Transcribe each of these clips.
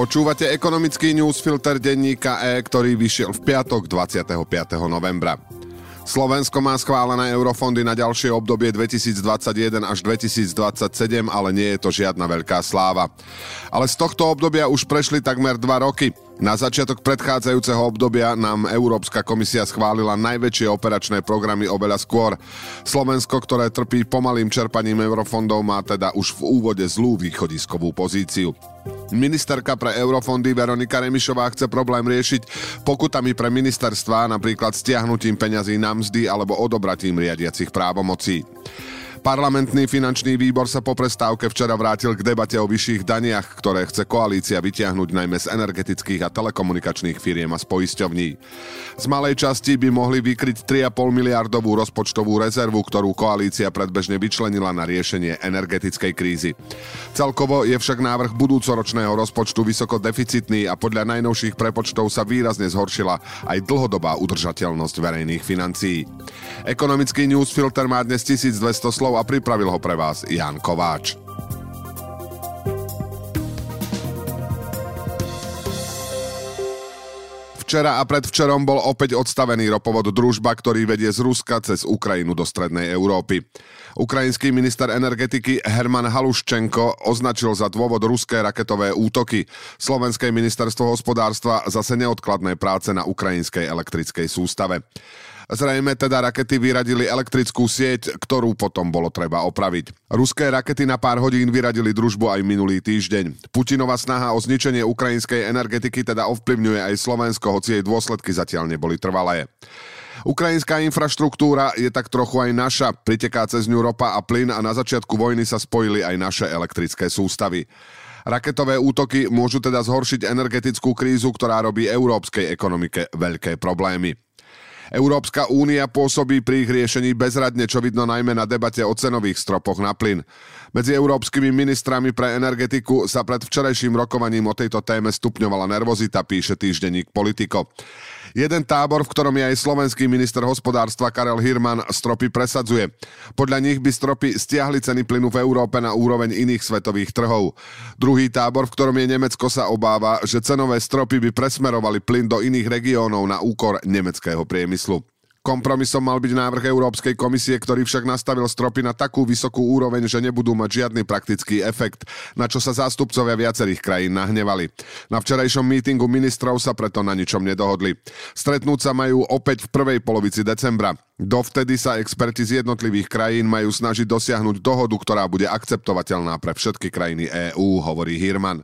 Počúvate ekonomický newsfilter denníka E, ktorý vyšiel v piatok 25. novembra. Slovensko má schválené eurofondy na ďalšie obdobie 2021 až 2027, ale nie je to žiadna veľká sláva. Ale z tohto obdobia už prešli takmer dva roky. Na začiatok predchádzajúceho obdobia nám Európska komisia schválila najväčšie operačné programy oveľa skôr. Slovensko, ktoré trpí pomalým čerpaním eurofondov, má teda už v úvode zlú východiskovú pozíciu. Ministerka pre eurofondy Veronika Remišová chce problém riešiť pokutami pre ministerstva, napríklad stiahnutím peňazí na mzdy alebo odobratím riadiacich právomocí. Parlamentný finančný výbor sa po prestávke včera vrátil k debate o vyšších daniach, ktoré chce koalícia vytiahnuť najmä z energetických a telekomunikačných firiem a z poisťovní. Z malej časti by mohli vykryť 3,5 miliardovú rozpočtovú rezervu, ktorú koalícia predbežne vyčlenila na riešenie energetickej krízy. Celkovo je však návrh budúcoročného rozpočtu vysoko deficitný a podľa najnovších prepočtov sa výrazne zhoršila aj dlhodobá udržateľnosť verejných financií. Ekonomický newsfilter má dnes 1200 slov a pripravil ho pre vás Jan Kováč. Včera a predvčerom bol opäť odstavený ropovod Družba, ktorý vedie z Ruska cez Ukrajinu do strednej Európy. Ukrajinský minister energetiky Herman Haluščenko označil za dôvod ruské raketové útoky. Slovenské ministerstvo hospodárstva zase neodkladné práce na ukrajinskej elektrickej sústave. Zrejme teda rakety vyradili elektrickú sieť, ktorú potom bolo treba opraviť. Ruské rakety na pár hodín vyradili družbu aj minulý týždeň. Putinova snaha o zničenie ukrajinskej energetiky teda ovplyvňuje aj Slovensko, hoci jej dôsledky zatiaľ neboli trvalé. Ukrajinská infraštruktúra je tak trochu aj naša, priteká cez ňu ropa a plyn a na začiatku vojny sa spojili aj naše elektrické sústavy. Raketové útoky môžu teda zhoršiť energetickú krízu, ktorá robí európskej ekonomike veľké problémy. Európska únia pôsobí pri ich riešení bezradne, čo vidno najmä na debate o cenových stropoch na plyn. Medzi európskymi ministrami pre energetiku sa pred včerajším rokovaním o tejto téme stupňovala nervozita, píše týždenník Politico. Jeden tábor, v ktorom je aj slovenský minister hospodárstva Karel Hirman, stropy presadzuje. Podľa nich by stropy stiahli ceny plynu v Európe na úroveň iných svetových trhov. Druhý tábor, v ktorom je Nemecko, sa obáva, že cenové stropy by presmerovali plyn do iných regiónov na úkor nemeckého priemyslu. Kompromisom mal byť návrh Európskej komisie, ktorý však nastavil stropy na takú vysokú úroveň, že nebudú mať žiadny praktický efekt, na čo sa zástupcovia viacerých krajín nahnevali. Na včerajšom mítingu ministrov sa preto na ničom nedohodli. Stretnúť sa majú opäť v prvej polovici decembra. Dovtedy sa experti z jednotlivých krajín majú snažiť dosiahnuť dohodu, ktorá bude akceptovateľná pre všetky krajiny EÚ, hovorí Hirman.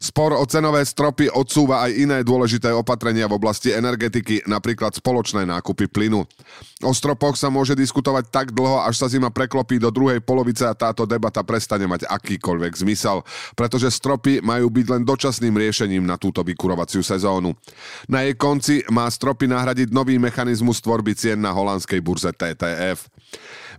Spor o cenové stropy odsúva aj iné dôležité opatrenia v oblasti energetiky, napríklad spoločné nákupy plynu. O stropoch sa môže diskutovať tak dlho, až sa zima preklopí do druhej polovice a táto debata prestane mať akýkoľvek zmysel, pretože stropy majú byť len dočasným riešením na túto vykurovaciu sezónu. Na jej konci má stropy nahradiť nový mechanizmus tvorby cien na holandskej burze TTF.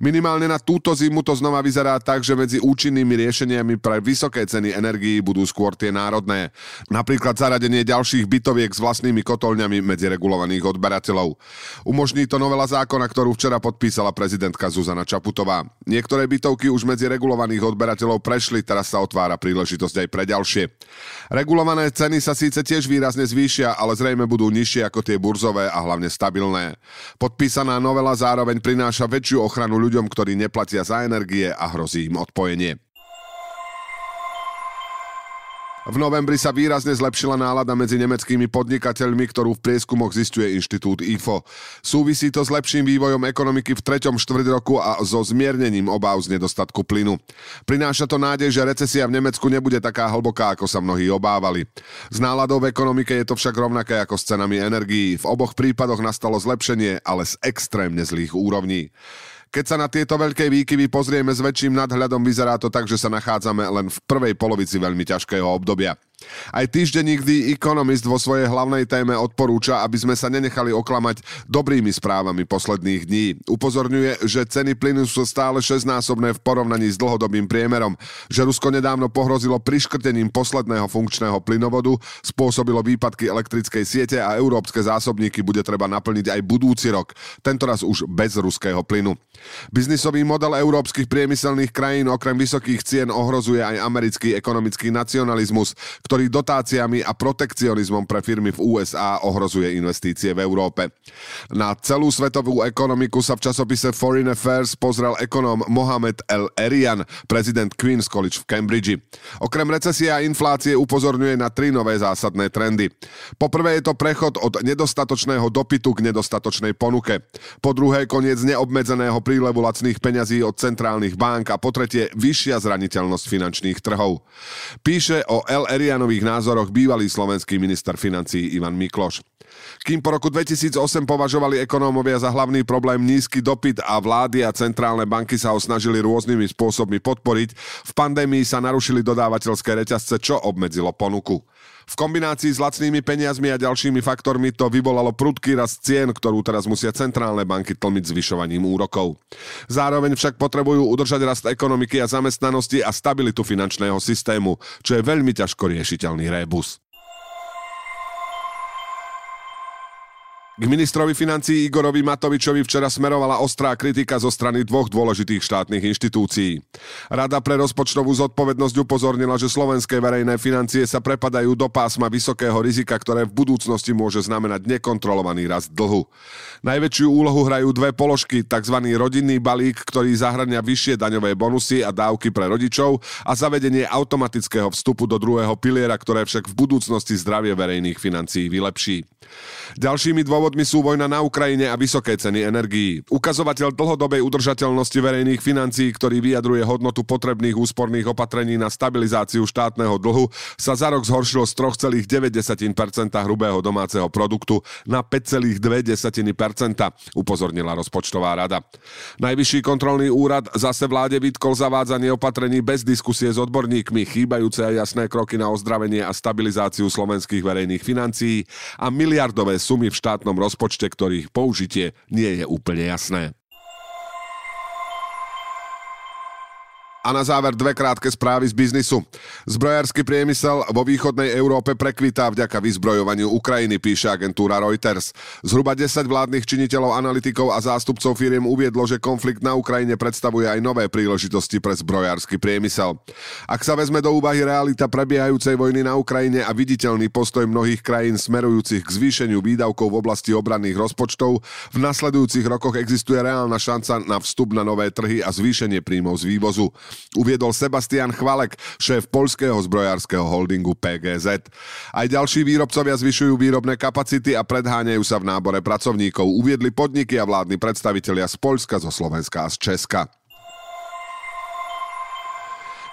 Minimálne na túto zimu to znova vyzerá tak, že medzi účinnými riešeniami pre vysoké ceny energií budú skôr tie národné. Napríklad zaradenie ďalších bytoviek s vlastnými kotolňami medzi regulovaných odberateľov. Umožní to novela zákona, ktorú včera podpísala prezidentka Zuzana Čaputová. Niektoré bytovky už medzi regulovaných odberateľov prešli, teraz sa otvára príležitosť aj pre ďalšie. Regulované ceny sa síce tiež výrazne zvýšia, ale zrejme budú nižšie ako tie burzové a hlavne stabilné. Podpísaná novela zároveň prináša väčšiu ochranu ľudí ľuďom, ktorí neplatia za energie a hrozí im odpojenie. V novembri sa výrazne zlepšila nálada medzi nemeckými podnikateľmi, ktorú v prieskumoch zistuje inštitút IFO. Súvisí to s lepším vývojom ekonomiky v treťom štvrť roku a so zmiernením obáv z nedostatku plynu. Prináša to nádej, že recesia v Nemecku nebude taká hlboká, ako sa mnohí obávali. S náladou v ekonomike je to však rovnaké ako s cenami energií. V oboch prípadoch nastalo zlepšenie, ale z extrémne zlých úrovní. Keď sa na tieto veľké výkyvy pozrieme s väčším nadhľadom, vyzerá to tak, že sa nachádzame len v prvej polovici veľmi ťažkého obdobia. Aj týždenník The Economist vo svojej hlavnej téme odporúča, aby sme sa nenechali oklamať dobrými správami posledných dní. Upozorňuje, že ceny plynu sú stále šestnásobné v porovnaní s dlhodobým priemerom, že Rusko nedávno pohrozilo priškrtením posledného funkčného plynovodu, spôsobilo výpadky elektrickej siete a európske zásobníky bude treba naplniť aj budúci rok, tentoraz už bez ruského plynu. Biznisový model európskych priemyselných krajín okrem vysokých cien ohrozuje aj americký ekonomický nacionalizmus, ktorý dotáciami a protekcionizmom pre firmy v USA ohrozuje investície v Európe. Na celú svetovú ekonomiku sa v časopise Foreign Affairs pozrel ekonóm Mohamed El Erian, prezident Queen's College v Cambridge. Okrem recesie a inflácie upozorňuje na tri nové zásadné trendy. Poprvé je to prechod od nedostatočného dopytu k nedostatočnej ponuke. Po druhé koniec neobmedzeného prílevu lacných peňazí od centrálnych bank a po tretie vyššia zraniteľnosť finančných trhov. Píše o El Erianových názoroch bývalý slovenský minister financí Ivan Mikloš. Kým po roku 2008 považovali ekonómovia za hlavný problém nízky dopyt a vlády a centrálne banky sa ho snažili rôznymi spôsobmi podporiť, v pandémii sa narušili dodávateľské reťazce, čo obmedzilo ponuku. V kombinácii s lacnými peniazmi a ďalšími faktormi to vyvolalo prudký rast cien, ktorú teraz musia centrálne banky tlmiť zvyšovaním úrokov. Zároveň však potrebujú udržať rast ekonomiky a zamestnanosti a stabilitu finančného systému, čo je veľmi ťažko riešiteľný rébus. K ministrovi financií Igorovi Matovičovi včera smerovala ostrá kritika zo strany dvoch dôležitých štátnych inštitúcií. Rada pre rozpočtovú zodpovednosť upozornila, že slovenské verejné financie sa prepadajú do pásma vysokého rizika, ktoré v budúcnosti môže znamenať nekontrolovaný rast dlhu. Najväčšiu úlohu hrajú dve položky, tzv. rodinný balík, ktorý zahrania vyššie daňové bonusy a dávky pre rodičov a zavedenie automatického vstupu do druhého piliera, ktoré však v budúcnosti zdravie verejných financií vylepší. Ďalšími dôvodmi sú vojna na Ukrajine a vysoké ceny energií. Ukazovateľ dlhodobej udržateľnosti verejných financií, ktorý vyjadruje hodnotu potrebných úsporných opatrení na stabilizáciu štátneho dlhu, sa za rok zhoršil z 3,9% hrubého domáceho produktu na 5,2%, upozornila rozpočtová rada. Najvyšší kontrolný úrad zase vláde vytkol zavádzanie opatrení bez diskusie s odborníkmi, chýbajúce a jasné kroky na ozdravenie a stabilizáciu slovenských verejných financií a miliardové sumy v štátnom rozpočte, ktorých použitie nie je úplne jasné. A na záver dve krátke správy z biznisu. Zbrojársky priemysel vo východnej Európe prekvitá vďaka vyzbrojovaniu Ukrajiny, píše agentúra Reuters. Zhruba 10 vládnych činiteľov, analytikov a zástupcov firiem uviedlo, že konflikt na Ukrajine predstavuje aj nové príležitosti pre zbrojársky priemysel. Ak sa vezme do úvahy realita prebiehajúcej vojny na Ukrajine a viditeľný postoj mnohých krajín smerujúcich k zvýšeniu výdavkov v oblasti obranných rozpočtov, v nasledujúcich rokoch existuje reálna šanca na vstup na nové trhy a zvýšenie príjmov z vývozu uviedol Sebastian Chvalek, šéf polského zbrojárskeho holdingu PGZ. Aj ďalší výrobcovia zvyšujú výrobné kapacity a predháňajú sa v nábore pracovníkov, uviedli podniky a vládni predstavitelia z Polska, zo Slovenska a z Česka.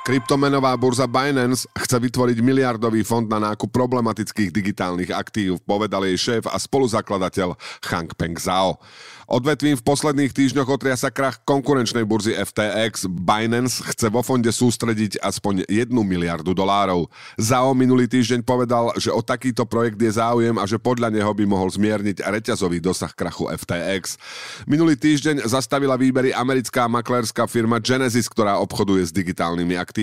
Kryptomenová burza Binance chce vytvoriť miliardový fond na nákup problematických digitálnych aktív, povedal jej šéf a spoluzakladateľ Hank Peng Zhao. Odvetvím v posledných týždňoch otriasa krach konkurenčnej burzy FTX. Binance chce vo fonde sústrediť aspoň 1 miliardu dolárov. Zao minulý týždeň povedal, že o takýto projekt je záujem a že podľa neho by mohol zmierniť reťazový dosah krachu FTX. Minulý týždeň zastavila výbery americká maklérska firma Genesis, ktorá obchoduje s digitálnymi aktívami.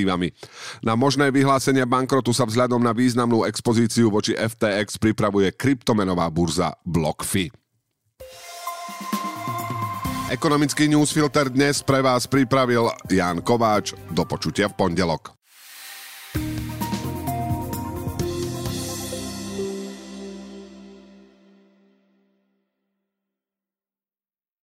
Na možné vyhlásenia bankrotu sa vzhľadom na významnú expozíciu voči FTX pripravuje kryptomenová burza BlockFi. Ekonomický newsfilter dnes pre vás pripravil Ján Kováč. Do počutia v pondelok.